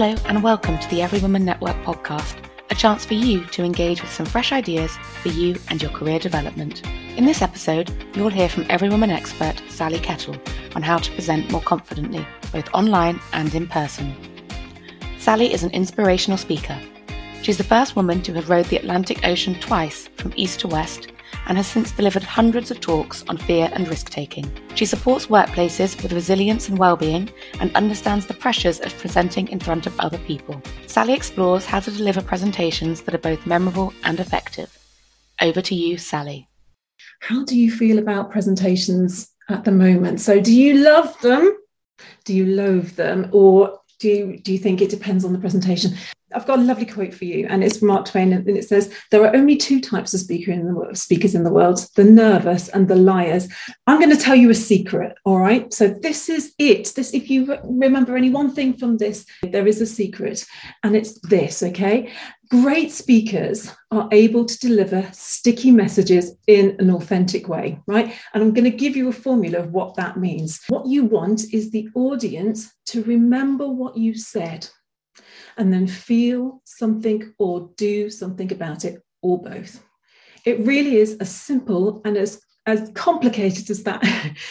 Hello, and welcome to the everywoman Network podcast, a chance for you to engage with some fresh ideas for you and your career development. In this episode, you'll hear from everywoman expert Sally Kettle on how to present more confidently, both online and in person. Sally is an inspirational speaker. She's the first woman to have rowed the Atlantic Ocean twice from east to west and has since delivered hundreds of talks on fear and risk taking. She supports workplaces with resilience and well-being and understands the pressures of presenting in front of other people. Sally explores how to deliver presentations that are both memorable and effective. Over to you, Sally. How do you feel about presentations at the moment? So, do you love them? Do you loathe them? Or do you, do you think it depends on the presentation? I've got a lovely quote for you, and it's from Mark Twain, and it says, "There are only two types of speaker in the speakers in the world: the nervous and the liars." I'm going to tell you a secret. All right, so this is it. This, if you remember any one thing from this, there is a secret, and it's this. Okay, great speakers are able to deliver sticky messages in an authentic way, right? And I'm going to give you a formula of what that means. What you want is the audience to remember what you said and then feel something or do something about it, or both. It really is as simple and as as complicated as that.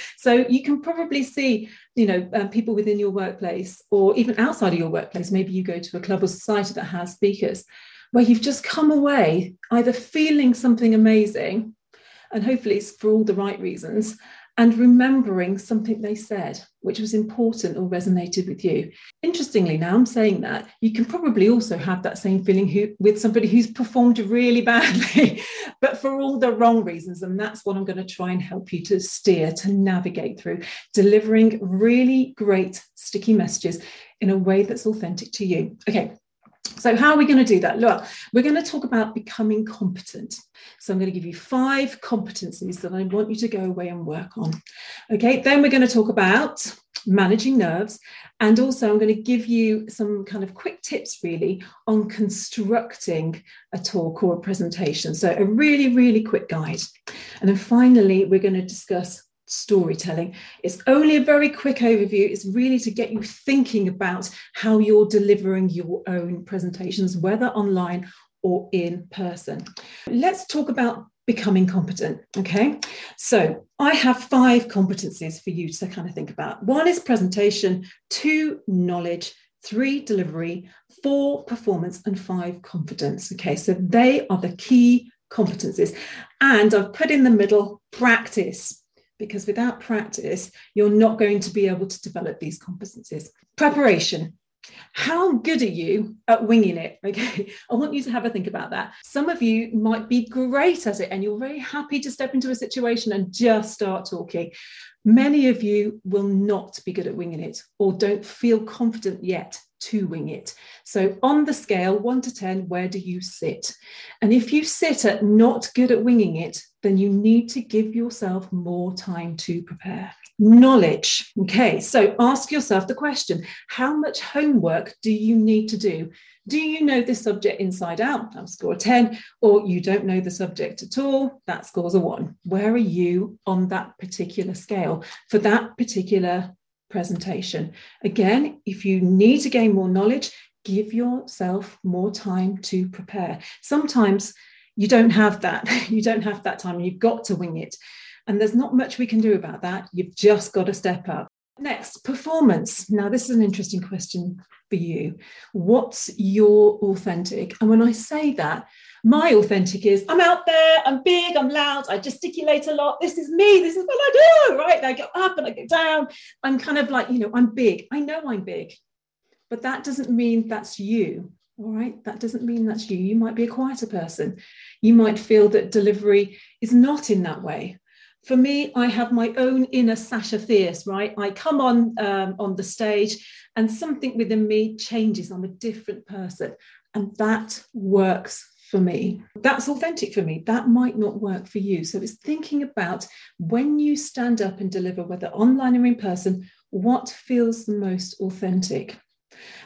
so you can probably see, you know, uh, people within your workplace or even outside of your workplace. Maybe you go to a club or society that has speakers, where you've just come away either feeling something amazing, and hopefully it's for all the right reasons, and remembering something they said, which was important or resonated with you. Interestingly, now I'm saying that, you can probably also have that same feeling who, with somebody who's performed really badly, but for all the wrong reasons. And that's what I'm going to try and help you to steer, to navigate through, delivering really great sticky messages in a way that's authentic to you. Okay, so, how are we going to do that? Look, we're going to talk about becoming competent. So, I'm going to give you five competencies that I want you to go away and work on. Okay, then we're going to talk about managing nerves. And also, I'm going to give you some kind of quick tips really on constructing a talk or a presentation. So, a really, really quick guide. And then finally, we're going to discuss storytelling. It's only a very quick overview. It's really to get you thinking about how you're delivering your own presentations, whether online or in person. Let's talk about becoming competent. Okay. So I have five competencies for you to kind of think about. One is presentation, two, knowledge, three, delivery, four, performance, and five, confidence. Okay. So they are the key competencies. And I've put in the middle practice because without practice, you're not going to be able to develop these competencies. Preparation. How good are you at winging it? Okay, I want you to have a think about that. Some of you might be great at it and you're very happy to step into a situation and just start talking. Many of you will not be good at winging it or don't feel confident yet to wing it. So, on the scale one to 10, where do you sit? And if you sit at not good at winging it, then you need to give yourself more time to prepare. Knowledge. Okay, so ask yourself the question how much homework do you need to do? Do you know this subject inside out? That'll score a 10. Or you don't know the subject at all? That scores a 1. Where are you on that particular scale for that particular presentation. Again, if you need to gain more knowledge, give yourself more time to prepare. Sometimes you don't have that. You don't have that time. You've got to wing it. And there's not much we can do about that. You've just got to step up. Next, performance. Now, this is an interesting question for you. What's your authentic? And when I say that, my authentic is I'm out there, I'm big, I'm loud, I gesticulate a lot. This is me, this is what I do, right? I go up and I go down. I'm kind of like, you know, I'm big. I know I'm big, but that doesn't mean that's you. All right, that doesn't mean that's you. You might be a quieter person. You might feel that delivery is not in that way for me, I have my own inner Sasha Fierce, right? I come on um, on the stage and something within me changes. I'm a different person. And that works for me. That's authentic for me. That might not work for you. So it's thinking about when you stand up and deliver, whether online or in person, what feels the most authentic.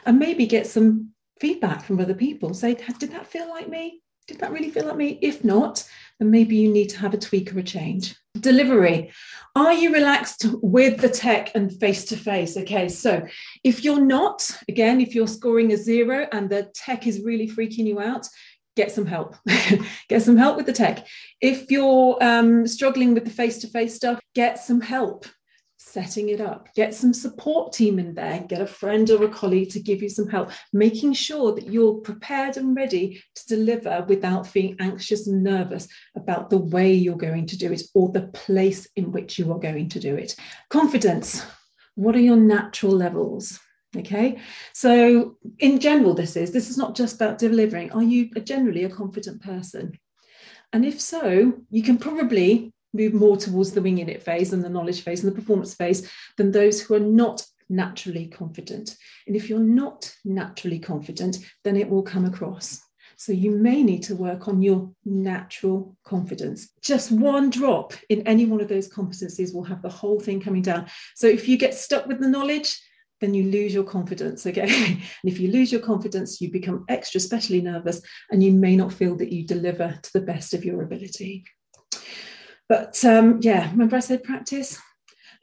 And maybe get some feedback from other people. Say, did that feel like me? Did that really feel like me? If not, then maybe you need to have a tweak or a change. Delivery. Are you relaxed with the tech and face to face? Okay, so if you're not, again, if you're scoring a zero and the tech is really freaking you out, get some help. get some help with the tech. If you're um, struggling with the face to face stuff, get some help setting it up. Get some support team in there, get a friend or a colleague to give you some help, making sure that you're prepared and ready to deliver without feeling anxious and nervous about the way you're going to do it or the place in which you are going to do it. Confidence. What are your natural levels? Okay, so in general, this is this is not just about delivering. Are you generally a confident person? And if so, you can probably move more towards the winging it phase and the knowledge phase and the performance phase than those who are not naturally confident. And if you're not naturally confident, then it will come across. So you may need to work on your natural confidence. Just one drop in any one of those competencies will have the whole thing coming down. So if you get stuck with the knowledge, then you lose your confidence Okay. and if you lose your confidence, you become extra especially nervous and you may not feel that you deliver to the best of your ability. But um, yeah, remember I said practice?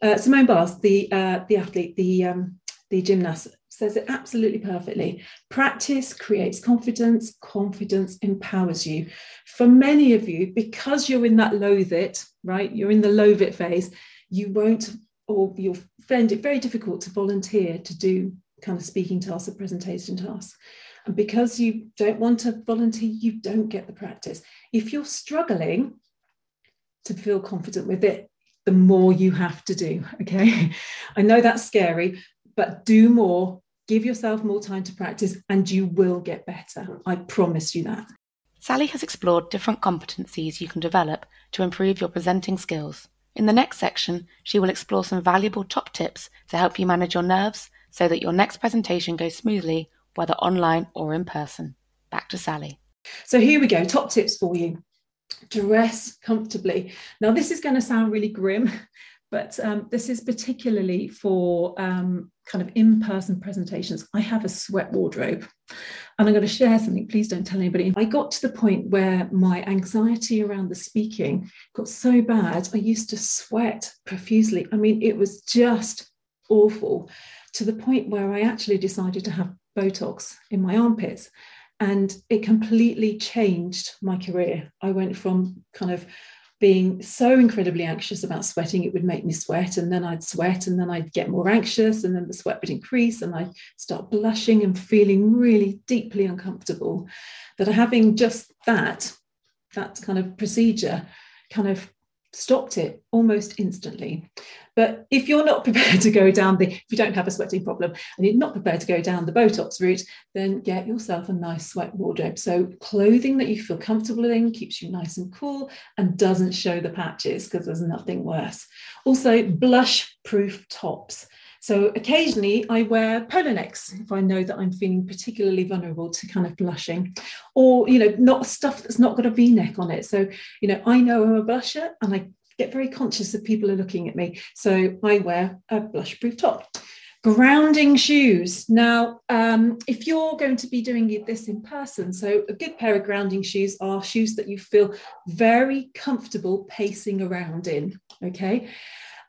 Uh, Simone Biles, the uh, the athlete, the um, the gymnast, says it absolutely perfectly. Practice creates confidence. Confidence empowers you. For many of you, because you're in that loathe it, right? You're in the loathe it phase. You won't, or you'll find it very difficult to volunteer to do kind of speaking tasks or presentation tasks. And because you don't want to volunteer, you don't get the practice. If you're struggling, to feel confident with it, the more you have to do. Okay. I know that's scary, but do more, give yourself more time to practice, and you will get better. I promise you that. Sally has explored different competencies you can develop to improve your presenting skills. In the next section, she will explore some valuable top tips to help you manage your nerves so that your next presentation goes smoothly, whether online or in person. Back to Sally. So, here we go top tips for you dress comfortably. Now, this is going to sound really grim, but um, this is particularly for um, kind of in person presentations. I have a sweat wardrobe and I'm going to share something. Please don't tell anybody. I got to the point where my anxiety around the speaking got so bad, I used to sweat profusely. I mean, it was just awful to the point where I actually decided to have Botox in my armpits and it completely changed my career. I went from kind of being so incredibly anxious about sweating, it would make me sweat, and then I'd sweat, and then I'd get more anxious, and then the sweat would increase, and I'd start blushing and feeling really deeply uncomfortable. That having just that, that kind of procedure kind of stopped it almost instantly. But if you're not prepared to go down the, if you don't have a sweating problem and you're not prepared to go down the Botox route, then get yourself a nice sweat wardrobe. So clothing that you feel comfortable in, keeps you nice and cool, and doesn't show the patches because there's nothing worse. Also, blush proof tops. So occasionally I wear polo necks if I know that I'm feeling particularly vulnerable to kind of blushing, or you know, not stuff that's not got a V-neck on it. So you know, I know I'm a blusher, and I get very conscious that people are looking at me. So I wear a blush-proof top. Grounding shoes. Now, um, if you're going to be doing this in person, so a good pair of grounding shoes are shoes that you feel very comfortable pacing around in. Okay.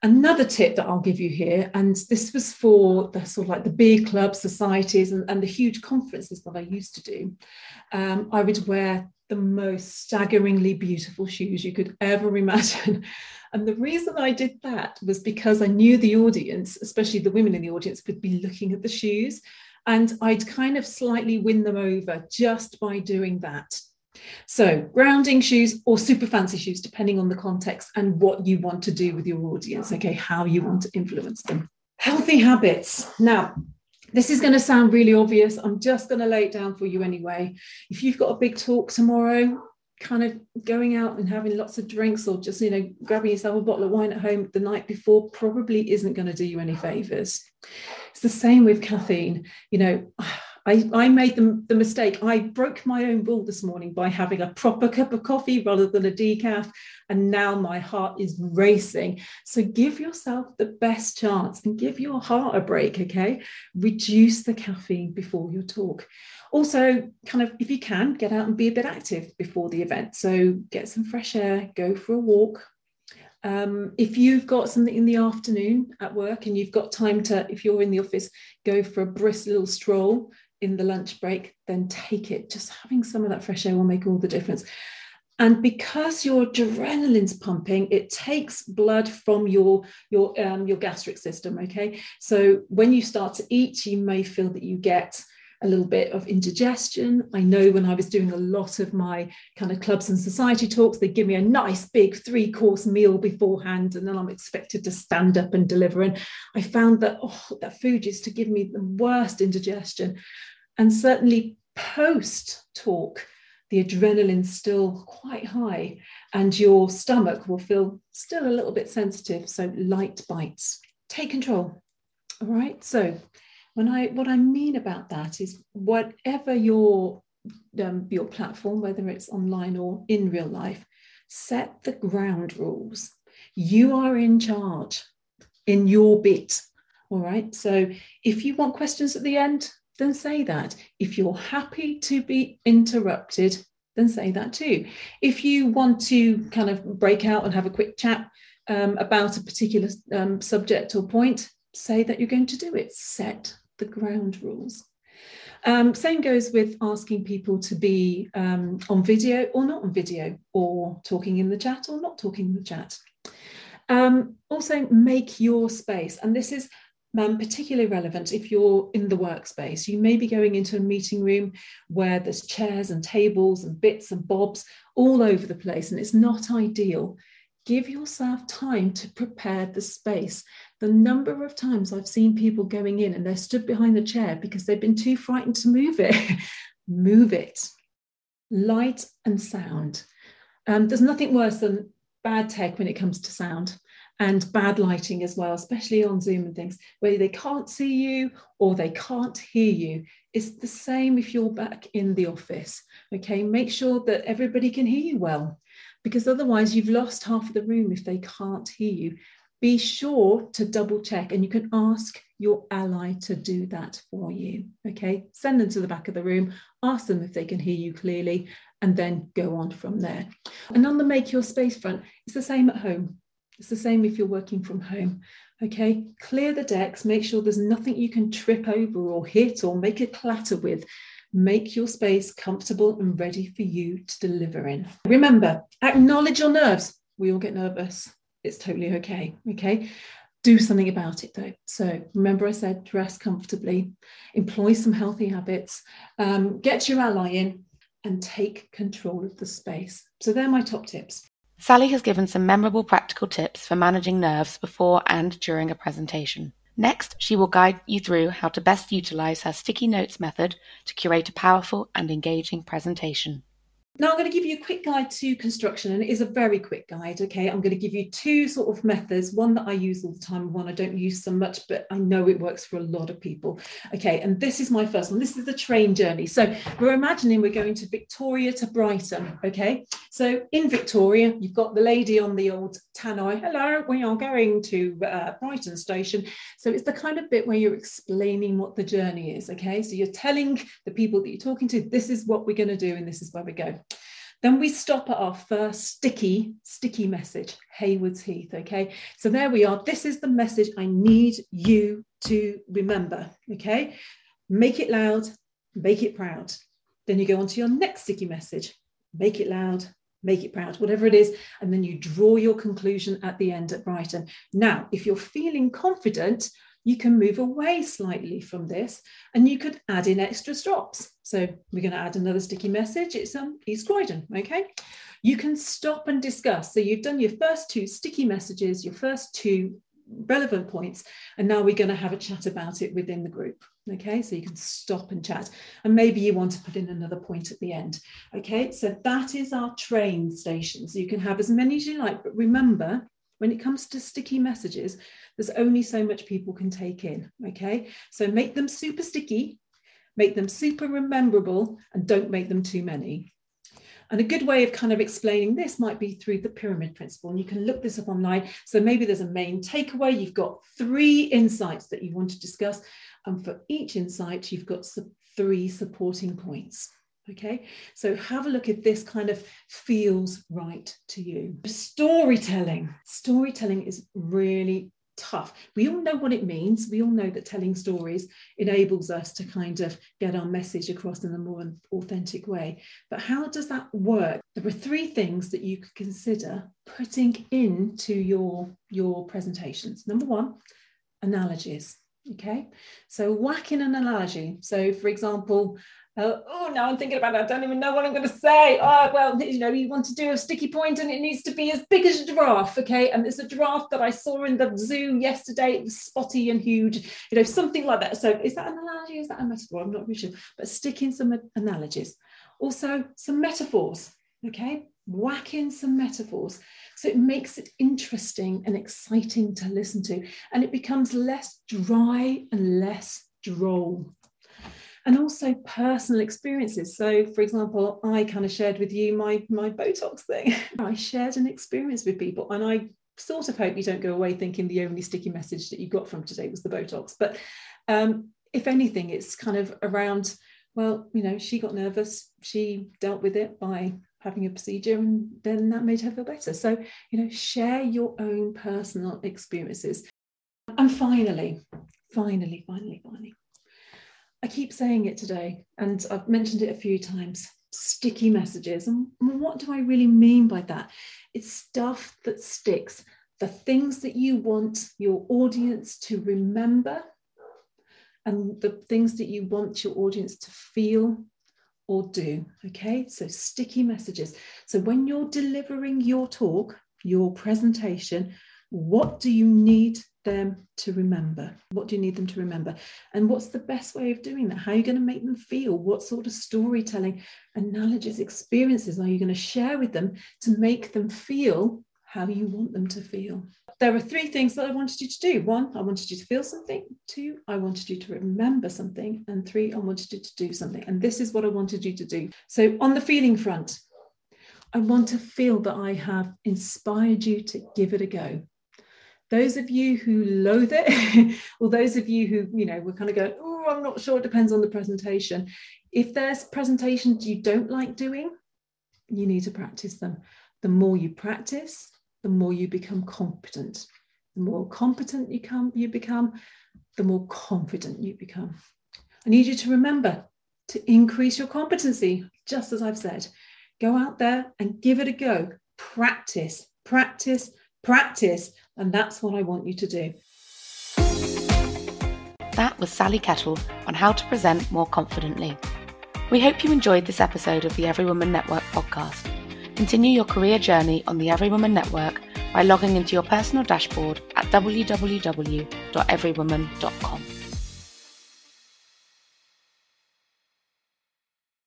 Another tip that I'll give you here, and this was for the sort of like the beer club societies, and, and the huge conferences that I used to do. Um, I would wear the most staggeringly beautiful shoes you could ever imagine. And the reason I did that was because I knew the audience, especially the women in the audience, would be looking at the shoes. And I'd kind of slightly win them over just by doing that. So, grounding shoes or super fancy shoes, depending on the context and what you want to do with your audience, okay, how you want to influence them. Healthy habits. Now, this is going to sound really obvious. I'm just going to lay it down for you anyway. If you've got a big talk tomorrow, kind of going out and having lots of drinks or just you know grabbing yourself a bottle of wine at home the night before probably isn't going to do you any favors it's the same with caffeine you know I, I made the, the mistake. I broke my own rule this morning by having a proper cup of coffee rather than a decaf. And now my heart is racing. So give yourself the best chance and give your heart a break, okay? Reduce the caffeine before your talk. Also, kind of, if you can, get out and be a bit active before the event. So get some fresh air, go for a walk, um, if you've got something in the afternoon at work and you've got time to, if you're in the office, go for a brisk little stroll in the lunch break, then take it. Just having some of that fresh air will make all the difference. And because your adrenaline's pumping, it takes blood from your your um, your gastric system. Okay, so when you start to eat, you may feel that you get a little bit of indigestion. I know when I was doing a lot of my kind of clubs and society talks, they give me a nice big three course meal beforehand, and then I'm expected to stand up and deliver. And I found that, oh, that food used to give me the worst indigestion. And certainly post talk, the adrenaline's still quite high, and your stomach will feel still a little bit sensitive. So light bites. Take control. All right. So when I what I mean about that is whatever your um, your platform, whether it's online or in real life, set the ground rules. You are in charge in your bit. All right. So if you want questions at the end, then say that. If you're happy to be interrupted, then say that too. If you want to kind of break out and have a quick chat um, about a particular um, subject or point, say that you're going to do it. Set the ground rules. Um, same goes with asking people to be um, on video or not on video, or talking in the chat or not talking in the chat. Um, also, make your space, and this is um, particularly relevant if you're in the workspace. You may be going into a meeting room where there's chairs and tables and bits and bobs all over the place, and it's not ideal. Give yourself time to prepare the space the number of times I've seen people going in and they're stood behind the chair because they've been too frightened to move it. move it. Light and sound. Um, there's nothing worse than bad tech when it comes to sound and bad lighting as well, especially on Zoom and things, where they can't see you or they can't hear you. It's the same if you're back in the office. Okay, make sure that everybody can hear you well, because otherwise you've lost half of the room if they can't hear you be sure to double check and you can ask your ally to do that for you. Okay, send them to the back of the room, ask them if they can hear you clearly, and then go on from there. And on the make your space front, it's the same at home. It's the same if you're working from home. Okay, clear the decks, make sure there's nothing you can trip over or hit or make a clatter with. Make your space comfortable and ready for you to deliver in. Remember, acknowledge your nerves. We all get nervous it's totally okay. Okay. Do something about it though. So remember, I said dress comfortably, employ some healthy habits, um, get your ally in, and take control of the space. So they're my top tips. Sally has given some memorable practical tips for managing nerves before and during a presentation. Next, she will guide you through how to best utilize her sticky notes method to curate a powerful and engaging presentation. Now I'm going to give you a quick guide to construction and it is a very quick guide. Okay, I'm going to give you two sort of methods, one that I use all the time, one I don't use so much, but I know it works for a lot of people. Okay, and this is my first one. This is the train journey. So we're imagining we're going to Victoria to Brighton. Okay, so in Victoria, you've got the lady on the old tannoy. Hello, we are going to uh, Brighton station. So it's the kind of bit where you're explaining what the journey is. Okay, so you're telling the people that you're talking to, this is what we're going to do and this is where we go. Then we stop at our first sticky, sticky message, Haywards Heath. Okay. So there we are. This is the message I need you to remember. Okay. Make it loud, make it proud. Then you go on to your next sticky message, make it loud, make it proud, whatever it is. And then you draw your conclusion at the end at Brighton. Now, if you're feeling confident, you can move away slightly from this and you could add in extra stops. So we're going to add another sticky message. It's um, East Croydon, okay? You can stop and discuss. So you've done your first two sticky messages, your first two relevant points, and now we're going to have a chat about it within the group. Okay, so you can stop and chat, and maybe you want to put in another point at the end. Okay, so that is our train station. So you can have as many as you like, but remember when it comes to sticky messages, there's only so much people can take in. Okay. So make them super sticky, make them super rememberable, and don't make them too many. And a good way of kind of explaining this might be through the pyramid principle. And you can look this up online. So maybe there's a main takeaway. You've got three insights that you want to discuss. And for each insight, you've got three supporting points. Okay, so have a look if this kind of feels right to you. Storytelling. Storytelling is really tough. We all know what it means. We all know that telling stories enables us to kind of get our message across in a more authentic way. But how does that work? There are three things that you could consider putting into your, your presentations. Number one, analogies. Okay, so whack in an analogy. So, for example, uh, oh, now I'm thinking about it. I don't even know what I'm going to say. Oh, well, you know, you want to do a sticky point and it needs to be as big as a giraffe. Okay. And it's a giraffe that I saw in the zoo yesterday. It was spotty and huge, you know, something like that. So is that an analogy? Is that a metaphor? I'm not really sure. But stick in some analogies. Also, some metaphors. Okay. Whack in some metaphors. So it makes it interesting and exciting to listen to. And it becomes less dry and less droll and also personal experiences. So, for example, I kind of shared with you my my Botox thing. I shared an experience with people, and I sort of hope you don't go away thinking the only sticky message that you got from today was the Botox. But um, if anything, it's kind of around. Well, you know, she got nervous. She dealt with it by having a procedure, and then that made her feel better. So, you know, share your own personal experiences. And finally, finally, finally, finally, I keep saying it today, and I've mentioned it a few times sticky messages. And what do I really mean by that? It's stuff that sticks, the things that you want your audience to remember, and the things that you want your audience to feel or do. Okay, so sticky messages. So when you're delivering your talk, your presentation, what do you need them to remember? What do you need them to remember? And what's the best way of doing that? How are you going to make them feel? What sort of storytelling, analogies, experiences are you going to share with them to make them feel how you want them to feel? There are three things that I wanted you to do. One, I wanted you to feel something. Two, I wanted you to remember something. And three, I wanted you to do something. And this is what I wanted you to do. So, on the feeling front, I want to feel that I have inspired you to give it a go those of you who loathe it, or those of you who, you know, were kind of going, oh, I'm not sure, it depends on the presentation. If there's presentations you don't like doing, you need to practice them. The more you practice, the more you become competent. The more competent you, come, you become, the more confident you become. I need you to remember to increase your competency, just as I've said. Go out there and give it a go. Practice, practice, practice. And that's what I want you to do. That was Sally Kettle on how to present more confidently. We hope you enjoyed this episode of the everywoman Network podcast. Continue your career journey on the everywoman Network by logging into your personal dashboard at www.everywoman.com.